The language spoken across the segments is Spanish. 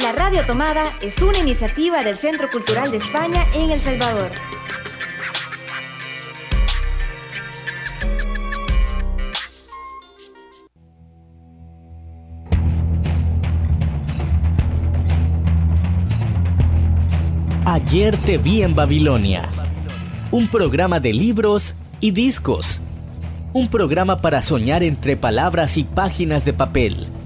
La Radio Tomada es una iniciativa del Centro Cultural de España en El Salvador. Ayer te vi en Babilonia. Un programa de libros y discos. Un programa para soñar entre palabras y páginas de papel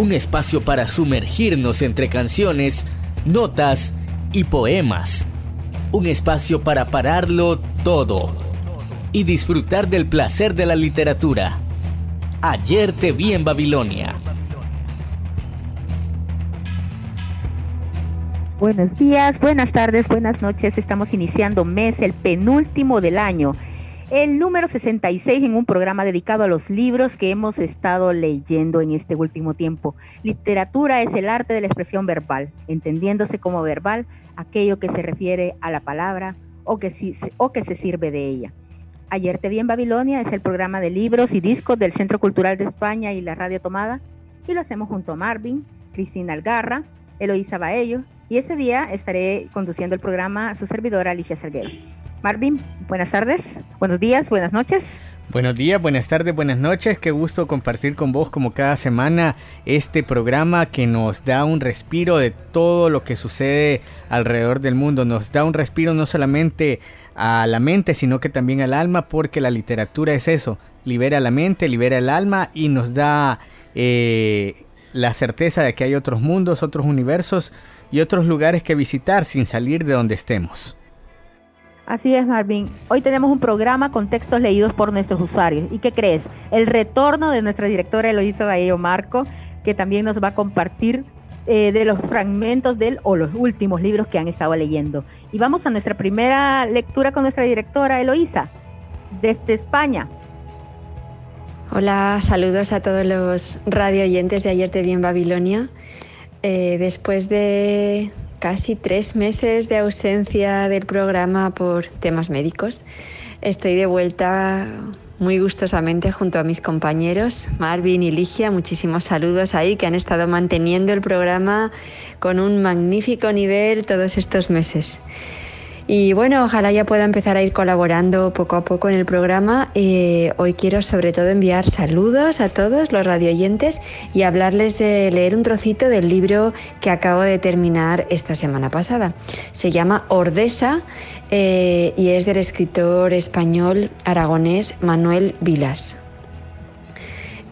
un espacio para sumergirnos entre canciones, notas y poemas. Un espacio para pararlo todo y disfrutar del placer de la literatura. Ayer te vi en Babilonia. Buenos días, buenas tardes, buenas noches. Estamos iniciando mes, el penúltimo del año el número 66 en un programa dedicado a los libros que hemos estado leyendo en este último tiempo. Literatura es el arte de la expresión verbal, entendiéndose como verbal aquello que se refiere a la palabra o que, o que se sirve de ella. Ayer te vi en Babilonia es el programa de libros y discos del Centro Cultural de España y la Radio Tomada y lo hacemos junto a Marvin, Cristina Algarra, Eloísa Baello y ese día estaré conduciendo el programa su servidora Alicia Salguero. Marvin, buenas tardes, buenos días, buenas noches. Buenos días, buenas tardes, buenas noches. Qué gusto compartir con vos como cada semana este programa que nos da un respiro de todo lo que sucede alrededor del mundo. Nos da un respiro no solamente a la mente, sino que también al alma, porque la literatura es eso. Libera la mente, libera el alma y nos da eh, la certeza de que hay otros mundos, otros universos y otros lugares que visitar sin salir de donde estemos. Así es, Marvin. Hoy tenemos un programa con textos leídos por nuestros usuarios. ¿Y qué crees? El retorno de nuestra directora Eloísa Baello Marco, que también nos va a compartir eh, de los fragmentos del o los últimos libros que han estado leyendo. Y vamos a nuestra primera lectura con nuestra directora Eloísa, desde España. Hola, saludos a todos los radio oyentes de Ayer te vi en Babilonia. Eh, después de casi tres meses de ausencia del programa por temas médicos. Estoy de vuelta muy gustosamente junto a mis compañeros Marvin y Ligia. Muchísimos saludos ahí que han estado manteniendo el programa con un magnífico nivel todos estos meses. Y bueno, ojalá ya pueda empezar a ir colaborando poco a poco en el programa. Eh, hoy quiero sobre todo enviar saludos a todos los radioyentes y hablarles de leer un trocito del libro que acabo de terminar esta semana pasada. Se llama Ordesa eh, y es del escritor español aragonés Manuel Vilas.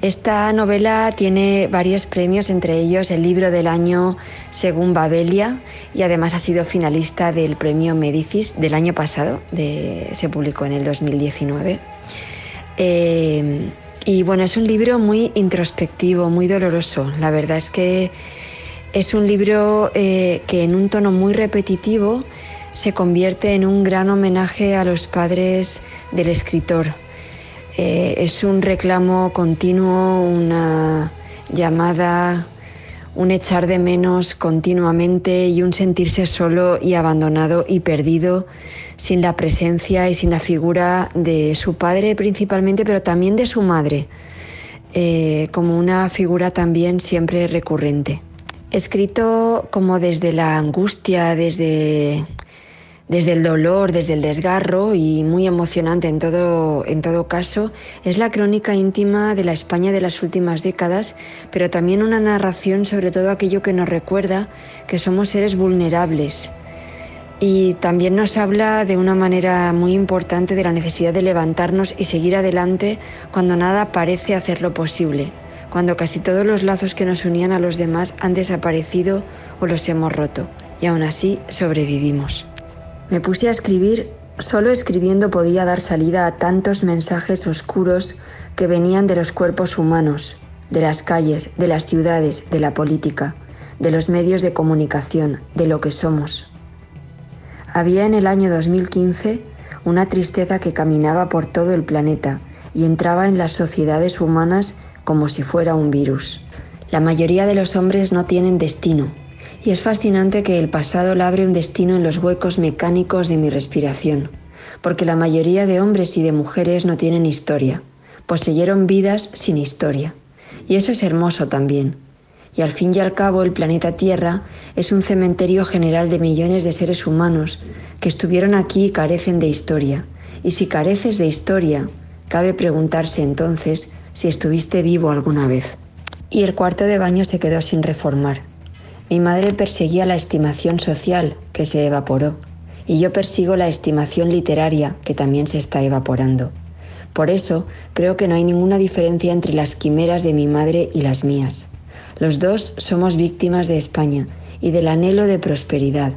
Esta novela tiene varios premios, entre ellos el libro del año según Babelia y además ha sido finalista del premio Medicis del año pasado, se publicó en el 2019. Eh, y bueno, es un libro muy introspectivo, muy doloroso. La verdad es que es un libro eh, que en un tono muy repetitivo se convierte en un gran homenaje a los padres del escritor eh, es un reclamo continuo, una llamada, un echar de menos continuamente y un sentirse solo y abandonado y perdido sin la presencia y sin la figura de su padre principalmente, pero también de su madre, eh, como una figura también siempre recurrente. Escrito como desde la angustia, desde desde el dolor, desde el desgarro y muy emocionante en todo, en todo caso, es la crónica íntima de la España de las últimas décadas, pero también una narración sobre todo aquello que nos recuerda que somos seres vulnerables. Y también nos habla de una manera muy importante de la necesidad de levantarnos y seguir adelante cuando nada parece hacerlo posible, cuando casi todos los lazos que nos unían a los demás han desaparecido o los hemos roto, y aún así sobrevivimos. Me puse a escribir, solo escribiendo podía dar salida a tantos mensajes oscuros que venían de los cuerpos humanos, de las calles, de las ciudades, de la política, de los medios de comunicación, de lo que somos. Había en el año 2015 una tristeza que caminaba por todo el planeta y entraba en las sociedades humanas como si fuera un virus. La mayoría de los hombres no tienen destino, y es fascinante que el pasado labre un destino en los huecos mecánicos de mi respiración, porque la mayoría de hombres y de mujeres no tienen historia, poseyeron vidas sin historia. Y eso es hermoso también. Y al fin y al cabo el planeta Tierra es un cementerio general de millones de seres humanos que estuvieron aquí y carecen de historia. Y si careces de historia, cabe preguntarse entonces si estuviste vivo alguna vez. Y el cuarto de baño se quedó sin reformar. Mi madre perseguía la estimación social, que se evaporó, y yo persigo la estimación literaria, que también se está evaporando. Por eso creo que no hay ninguna diferencia entre las quimeras de mi madre y las mías. Los dos somos víctimas de España y del anhelo de prosperidad.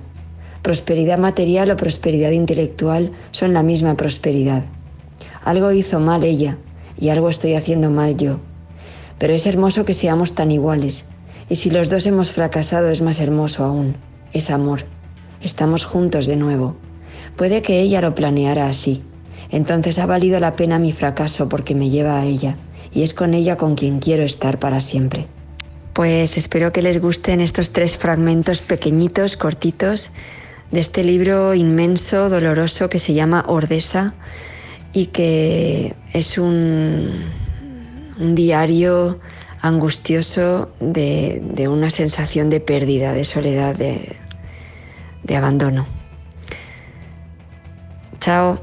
Prosperidad material o prosperidad intelectual son la misma prosperidad. Algo hizo mal ella y algo estoy haciendo mal yo. Pero es hermoso que seamos tan iguales. Y si los dos hemos fracasado es más hermoso aún. Es amor. Estamos juntos de nuevo. Puede que ella lo planeara así, entonces ha valido la pena mi fracaso porque me lleva a ella y es con ella con quien quiero estar para siempre. Pues espero que les gusten estos tres fragmentos pequeñitos, cortitos, de este libro inmenso, doloroso que se llama Ordesa y que es un, diario angustioso de, una sensación de pérdida, de soledad, de, de abandono. Chao.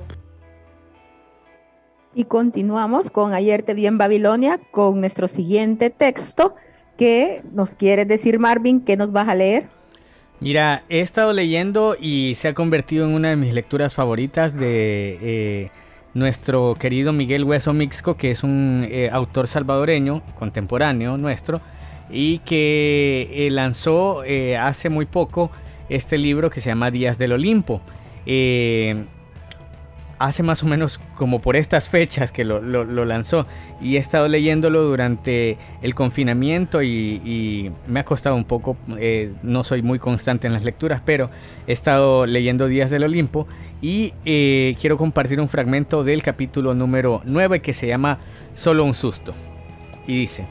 Y continuamos con Ayer te vi en Babilonia con nuestro siguiente texto. ¿Qué nos quiere decir Marvin? ¿Qué nos vas a leer? Mira, he estado leyendo y se ha convertido en una de mis lecturas favoritas de eh, nuestro querido Miguel Hueso Mixco, que es un eh, autor salvadoreño contemporáneo nuestro y que eh, lanzó hace muy poco este libro que se llama Días del Olimpo. Hace más o menos como por estas fechas que lo, lanzó y he estado leyéndolo durante el confinamiento y, me ha costado un poco, eh, no soy muy constante en las lecturas, pero he estado leyendo Días del Olimpo y eh, quiero compartir un fragmento del capítulo número 9 que se llama Solo un susto. Y dice,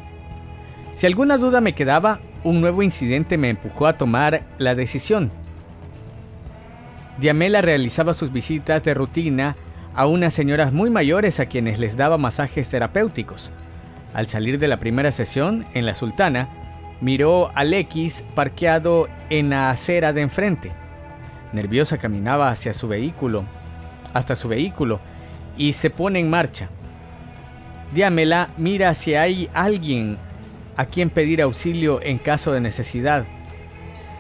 si alguna duda me quedaba, un nuevo incidente me empujó a tomar la decisión Diamela realizaba sus visitas de rutina a unas señoras muy mayores a quienes les daba masajes terapéuticos. Al salir de la primera sesión, en la Sultana, miró al X parqueado en la acera de enfrente. Nerviosa caminaba hacia su vehículo, hasta su vehículo, y se pone en marcha. Diamela mira si hay alguien a quien pedir auxilio en caso de necesidad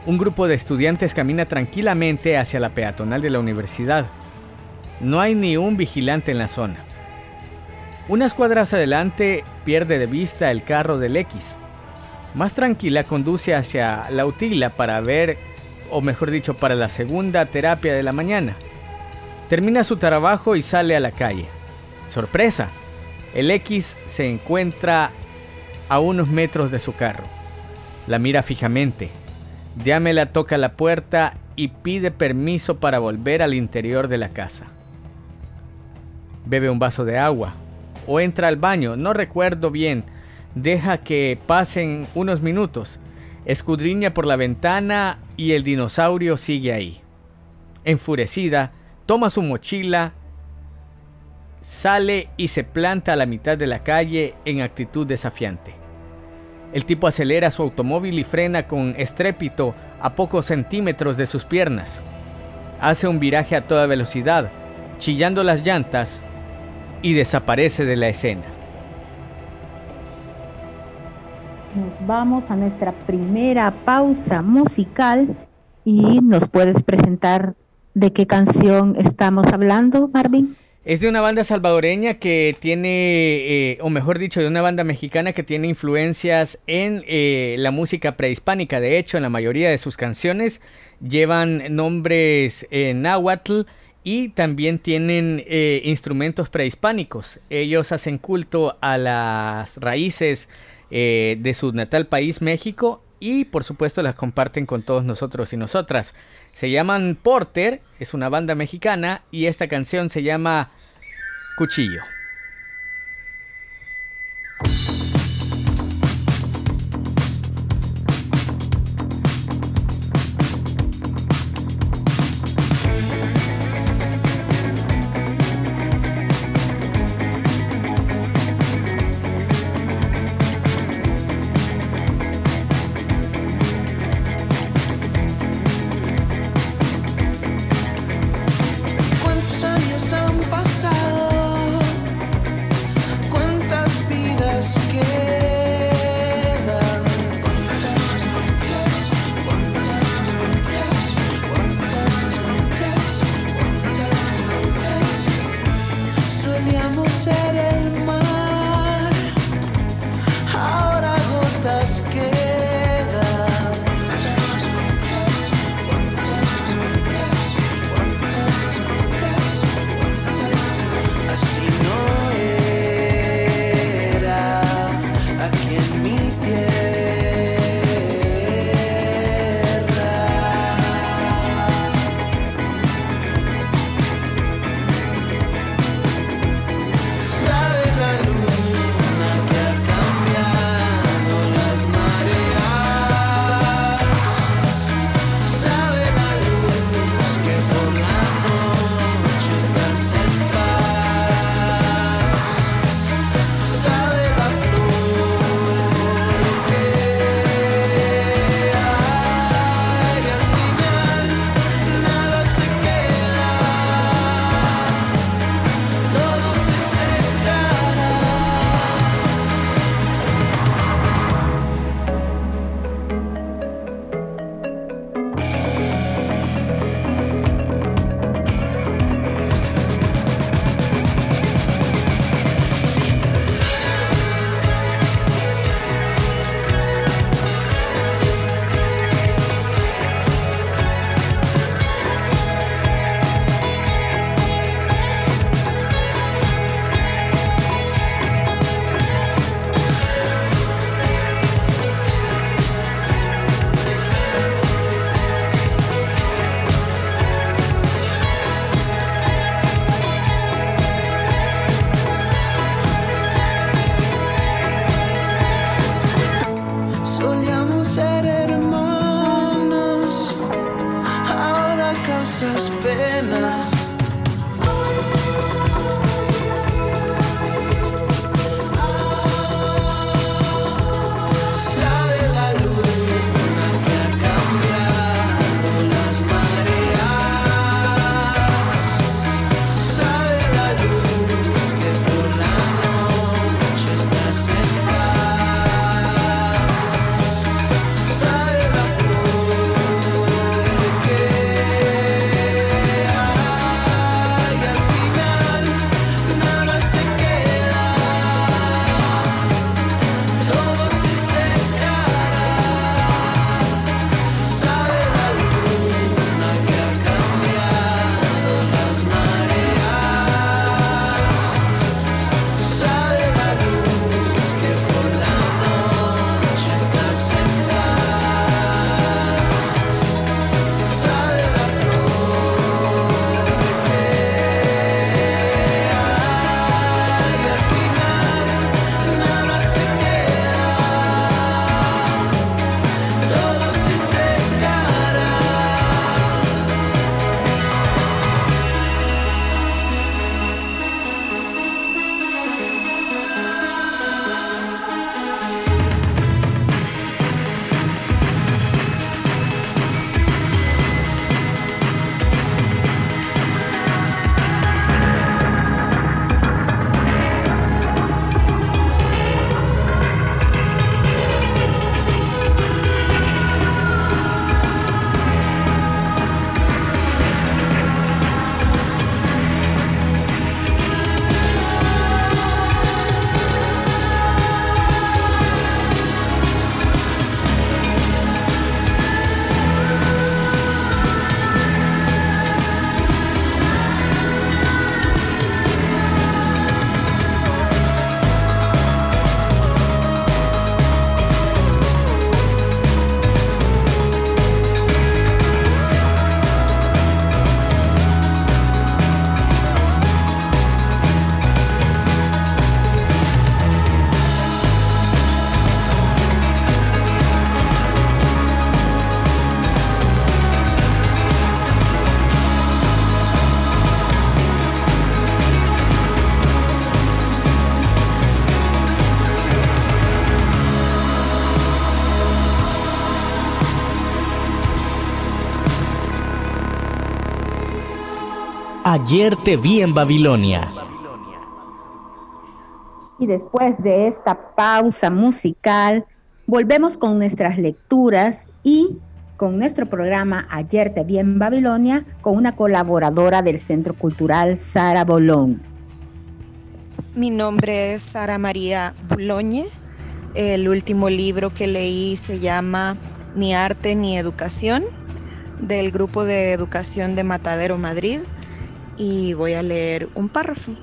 un grupo de estudiantes camina tranquilamente hacia la peatonal de la universidad. No hay ni un vigilante en la zona. Unas cuadras adelante pierde de vista el carro del X. Más tranquila conduce hacia la utila para ver, o mejor dicho, para la segunda terapia de la mañana. Termina su trabajo y sale a la calle. Sorpresa, el X se encuentra a unos metros de su carro. La mira fijamente. Diamela toca la puerta y pide permiso para volver al interior de la casa. Bebe un vaso de agua o entra al baño, no recuerdo bien. Deja que pasen unos minutos. Escudriña por la ventana y el dinosaurio sigue ahí. Enfurecida, toma su mochila, sale y se planta a la mitad de la calle en actitud desafiante. El tipo acelera su automóvil y frena con estrépito a pocos centímetros de sus piernas. Hace un viraje a toda velocidad, chillando las llantas, y desaparece de la escena. Nos vamos a nuestra primera pausa musical y nos puedes presentar de qué canción estamos hablando, Marvin. Es de una banda salvadoreña que tiene, eh, o mejor dicho, de una banda mexicana que tiene influencias en eh, la música prehispánica. De hecho, en la mayoría de sus canciones llevan nombres en náhuatl y también tienen eh, instrumentos prehispánicos. Ellos hacen culto a las raíces de su natal país, México, y por supuesto las comparten con todos nosotros y nosotras. Se llaman Porter, es una banda mexicana, y esta canción se llama Cuchillo. Ayer te vi en Babilonia. Y después de esta pausa musical, volvemos con nuestras lecturas y con nuestro programa Ayer te vi en Babilonia con una colaboradora del Centro Cultural Sara Bolón. Mi nombre es Sara María Boulogne. El último libro que leí se llama Ni arte ni educación del grupo de educación de Matadero Madrid y voy a leer un párrafo.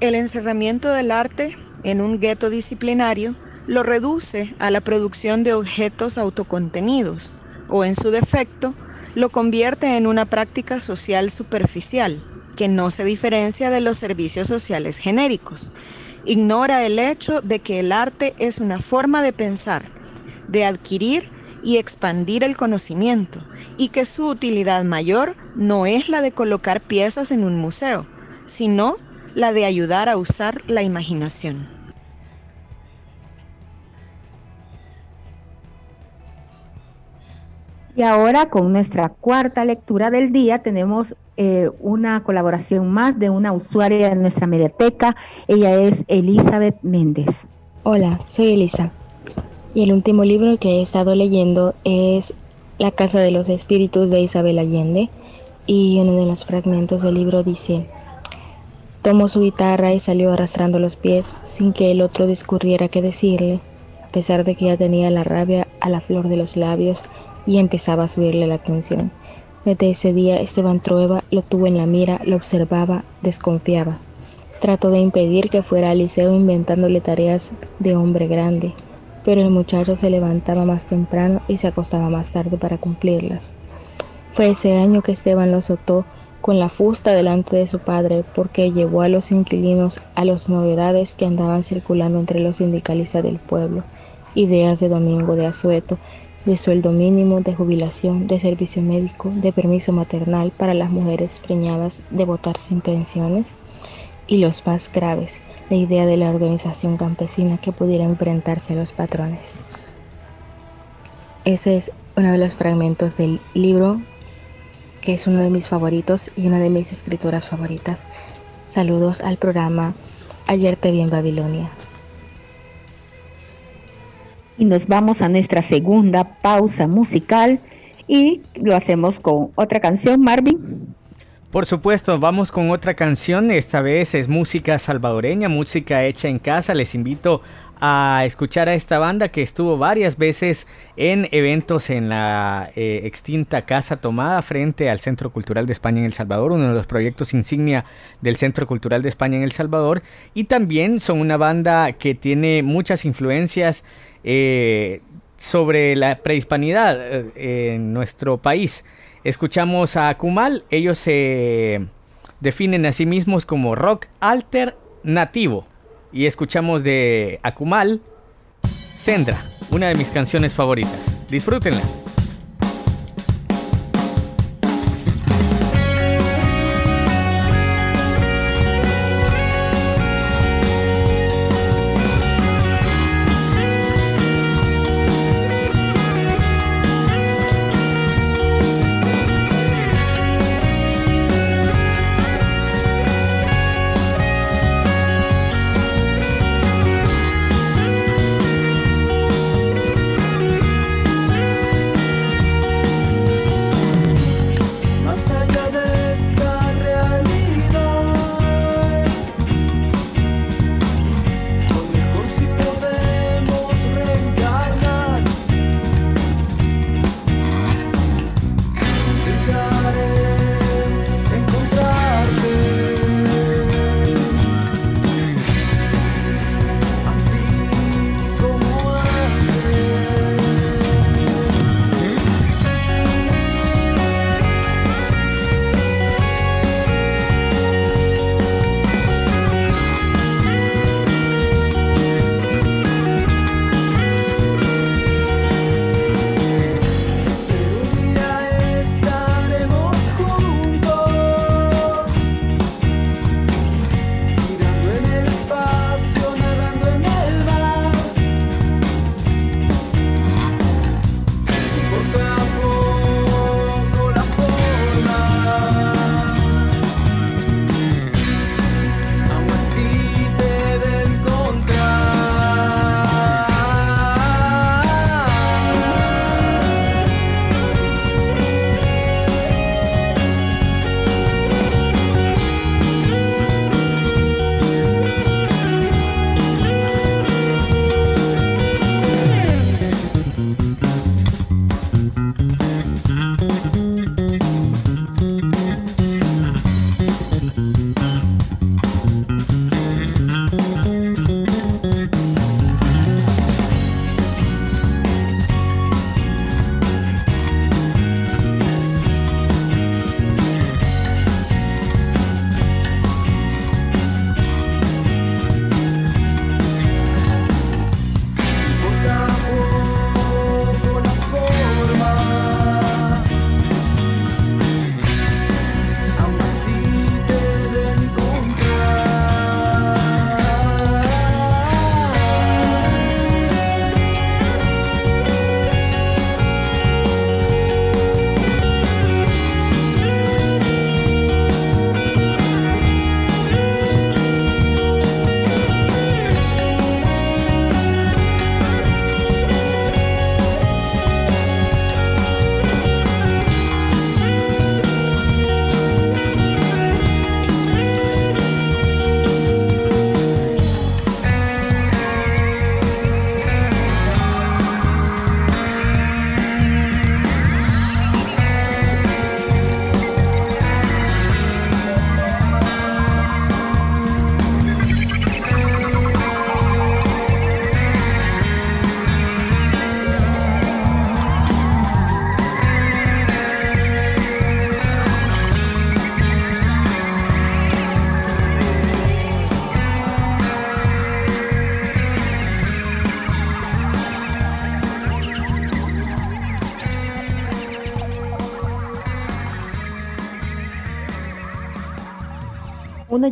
El encerramiento del arte en un gueto disciplinario lo reduce a la producción de objetos autocontenidos o en su defecto lo convierte en una práctica social superficial que no se diferencia de los servicios sociales genéricos. Ignora el hecho de que el arte es una forma de pensar, de adquirir y expandir el conocimiento y que su utilidad mayor no es la de colocar piezas en un museo, sino la de ayudar a usar la imaginación. Y ahora con nuestra cuarta lectura del día tenemos eh, una colaboración más de una usuaria de nuestra mediateca. Ella es Elizabeth Méndez. Hola, soy Elisa. Y el último libro que he estado leyendo es La Casa de los Espíritus de Isabel Allende. Y uno de los fragmentos del libro dice, tomó su guitarra y salió arrastrando los pies sin que el otro discurriera qué decirle, a pesar de que ya tenía la rabia a la flor de los labios y empezaba a subirle la atención. Desde ese día Esteban Trueba lo tuvo en la mira, lo observaba, desconfiaba. Trató de impedir que fuera al liceo inventándole tareas de hombre grande, pero el muchacho se levantaba más temprano y se acostaba más tarde para cumplirlas. Fue ese año que Esteban lo azotó con la fusta delante de su padre porque llevó a los inquilinos a las novedades que andaban circulando entre los sindicalistas del pueblo, ideas de Domingo de Azueto, de sueldo mínimo, de jubilación, de servicio médico, de permiso maternal para las mujeres preñadas, de votar sin pensiones y los más graves, la idea de la organización campesina que pudiera enfrentarse a los patrones. Ese es uno de los fragmentos del libro que es uno de mis favoritos y una de mis escritoras favoritas. Saludos al programa Ayer te vi en Babilonia. Y nos vamos a nuestra segunda pausa musical y lo hacemos con otra canción, Marvin. Por supuesto, vamos con otra canción. Esta vez es música salvadoreña, música hecha en casa. Les invito a escuchar a esta banda que estuvo varias veces en eventos en la eh, extinta Casa Tomada frente al Centro Cultural de España en El Salvador, uno de los proyectos insignia del Centro Cultural de España en El Salvador. Y también son una banda que tiene muchas influencias eh, sobre la prehispanidad eh, en nuestro país. Escuchamos a Kumal, ellos se definen a sí mismos como rock alternativo. Y escuchamos de Akumal, Sendra, una de mis canciones favoritas. Disfrútenla.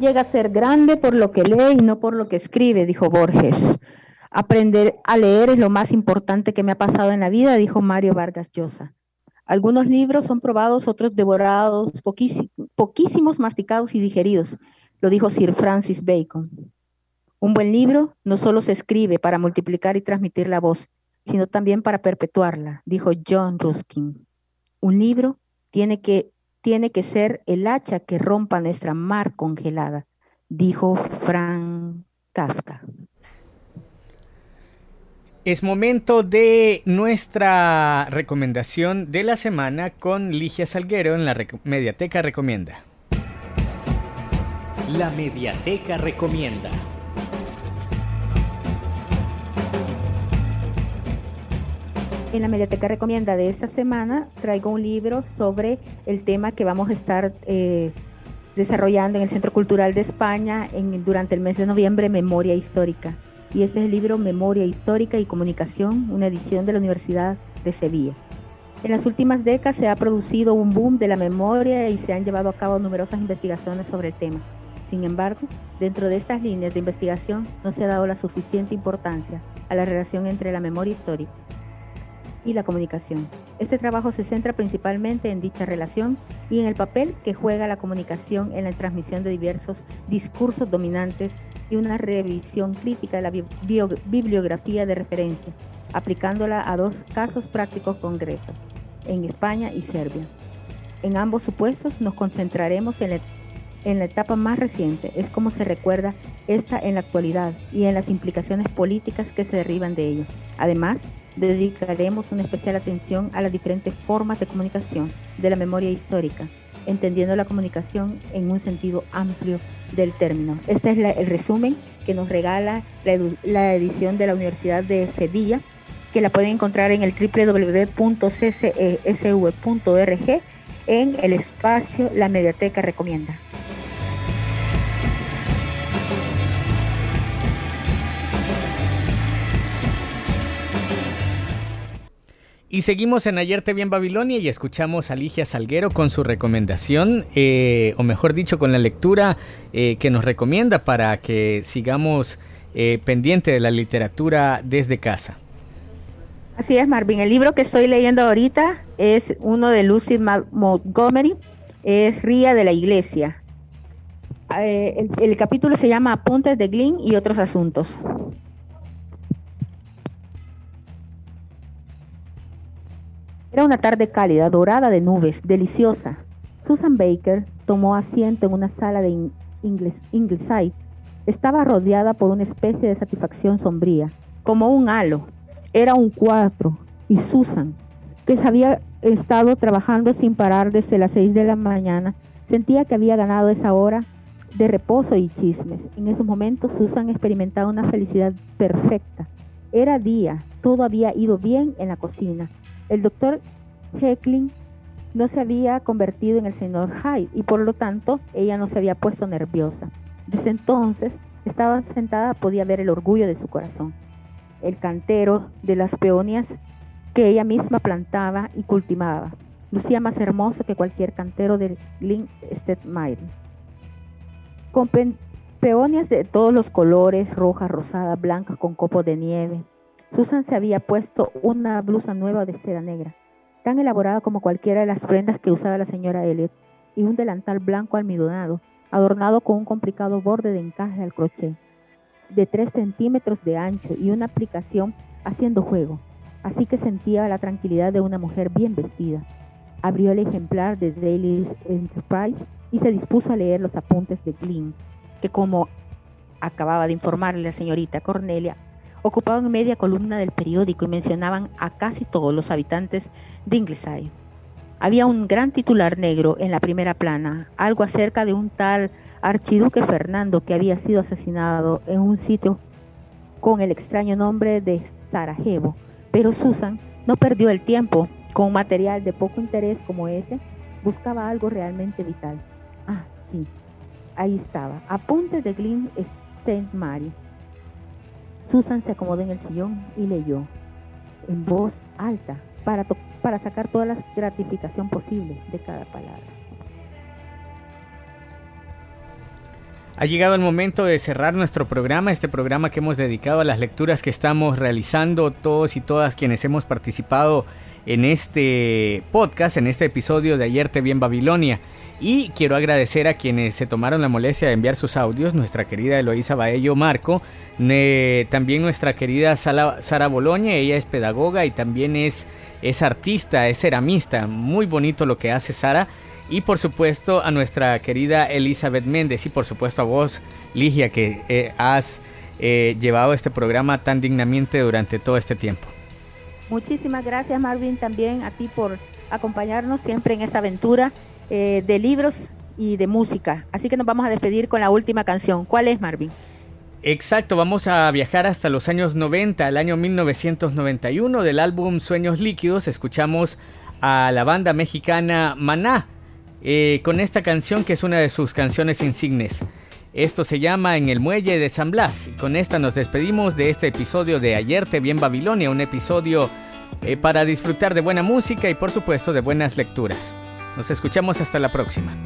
Llega a ser grande por lo que lee y no por lo que escribe, dijo Borges. Aprender a leer es lo más importante que me ha pasado en la vida, dijo Mario Vargas Llosa. Algunos libros son probados, otros devorados, poquísimos masticados y digeridos, lo dijo Sir Francis Bacon. Un buen libro no solo se escribe para multiplicar y transmitir la voz, sino también para perpetuarla, dijo John Ruskin. Un libro tiene que, tiene que ser el hacha que rompa nuestra mar congelada, dijo Frank Kafka. Es momento de nuestra recomendación de la semana con Ligia Salguero en la Mediateca Recomienda. La Mediateca Recomienda. En la Mediateca Recomienda de esta semana traigo un libro sobre el tema que vamos a estar eh, desarrollando en el Centro Cultural de España en, durante el mes de noviembre, Memoria Histórica y este es el libro Memoria Histórica y Comunicación, una edición de la Universidad de Sevilla. En las últimas décadas se ha producido un boom de la memoria y se han llevado a cabo numerosas investigaciones sobre el tema. Sin embargo, dentro de estas líneas de investigación no se ha dado la suficiente importancia a la relación entre la memoria histórica y la comunicación. Este trabajo se centra principalmente en dicha relación y en el papel que juega la comunicación en la transmisión de diversos discursos dominantes y una revisión crítica de la bibliografía de referencia, aplicándola a dos casos prácticos concretos, en España y Serbia. En ambos supuestos nos concentraremos en la, etapa más reciente, es como se recuerda esta en la actualidad y en las implicaciones políticas que se derivan de ello. Además, dedicaremos una especial atención a las diferentes formas de comunicación de la memoria histórica, entendiendo la comunicación en un sentido amplio del término. Este es el resumen que nos regala la, edición de la Universidad de Sevilla, que la pueden encontrar en el www.ccesv.org en el espacio La Mediateca Recomienda. Y seguimos en Ayer te vi en Babilonia y escuchamos a Ligia Salguero con su recomendación, eh, o mejor dicho, con la lectura eh, que nos recomienda para que sigamos eh, pendiente de la literatura desde casa. Así es, Marvin. El libro que estoy leyendo ahorita es uno de Lucy Montgomery, es Ría de la Iglesia. el, capítulo se llama Apuntes de Glynn y otros asuntos. Era una tarde cálida, dorada de nubes, deliciosa. Susan Baker tomó asiento en una sala de Ingleside. Estaba rodeada por una especie de satisfacción sombría, como un halo. Era un cuatro. Y Susan, que había estado trabajando sin parar desde las seis de la mañana, sentía que había ganado esa hora de reposo y chismes. En esos momentos Susan experimentaba una felicidad perfecta. Era día, todo había ido bien en la cocina. El doctor Heckling no se había convertido en el señor Hyde y por lo tanto ella no se había puesto nerviosa. Desde entonces estaba sentada, podía ver el orgullo de su corazón, el cantero de las peonias que ella misma plantaba y cultivaba. Lucía más hermoso que cualquier cantero del Lynn. Con peonias de todos los colores, rojas, rosadas, blancas, con copos de nieve, Susan se había puesto una blusa nueva de seda negra, tan elaborada como cualquiera de las prendas que usaba la señora Elliot, y un delantal blanco almidonado, adornado con un complicado borde de encaje al crochet, de tres centímetros de ancho y una aplicación haciendo juego, así que sentía la tranquilidad de una mujer bien vestida. Abrió el ejemplar de Daily Enterprise y se dispuso a leer los apuntes de Glynn, que como acababa de informarle la señorita Cornelia, ocupaban media columna del periódico y mencionaban a casi todos los habitantes de Ingleside. Había un gran titular negro en la primera plana, algo acerca de un tal archiduque Fernando que había sido asesinado en un sitio con el extraño nombre de Sarajevo. Pero Susan no perdió el tiempo con material de poco interés como ese, buscaba algo realmente vital. Ah, sí, ahí estaba, apuntes de Glyn St. Mary Susan se acomodó en el sillón y leyó en voz alta para, para sacar toda la gratificación posible de cada palabra. Ha llegado el momento de cerrar nuestro programa, este programa que hemos dedicado a las lecturas que estamos realizando todos y todas quienes hemos participado en este podcast, en este episodio de Ayer te vi en Babilonia. Y quiero agradecer a quienes se tomaron la molestia de enviar sus audios, nuestra querida Eloísa Baello Marco, también nuestra querida Sara Boloña, ella es pedagoga y también es, es artista, es ceramista, muy bonito lo que hace Sara. Y por supuesto a nuestra querida Elizabeth Méndez y por supuesto a vos, Ligia, que eh, has eh, llevado este programa tan dignamente durante todo este tiempo. Muchísimas gracias Marvin también a ti por acompañarnos siempre en esta aventura eh, de libros y de música. Así que nos vamos a despedir con la última canción. ¿Cuál es Marvin? Exacto, vamos a viajar hasta los años 90, el año 1991 del álbum Sueños Líquidos. Escuchamos a la banda mexicana Maná eh, con esta canción que es una de sus canciones insignes. Esto se llama En el Muelle de San Blas. Y con esta nos despedimos de este episodio de Ayer te vi en Babilonia, un episodio eh, para disfrutar de buena música y por supuesto de buenas lecturas. Nos escuchamos hasta la próxima.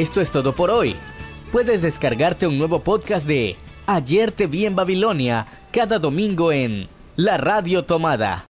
Esto es todo por hoy. Puedes descargarte un nuevo podcast de Ayer te vi en Babilonia cada domingo en La Radio Tomada.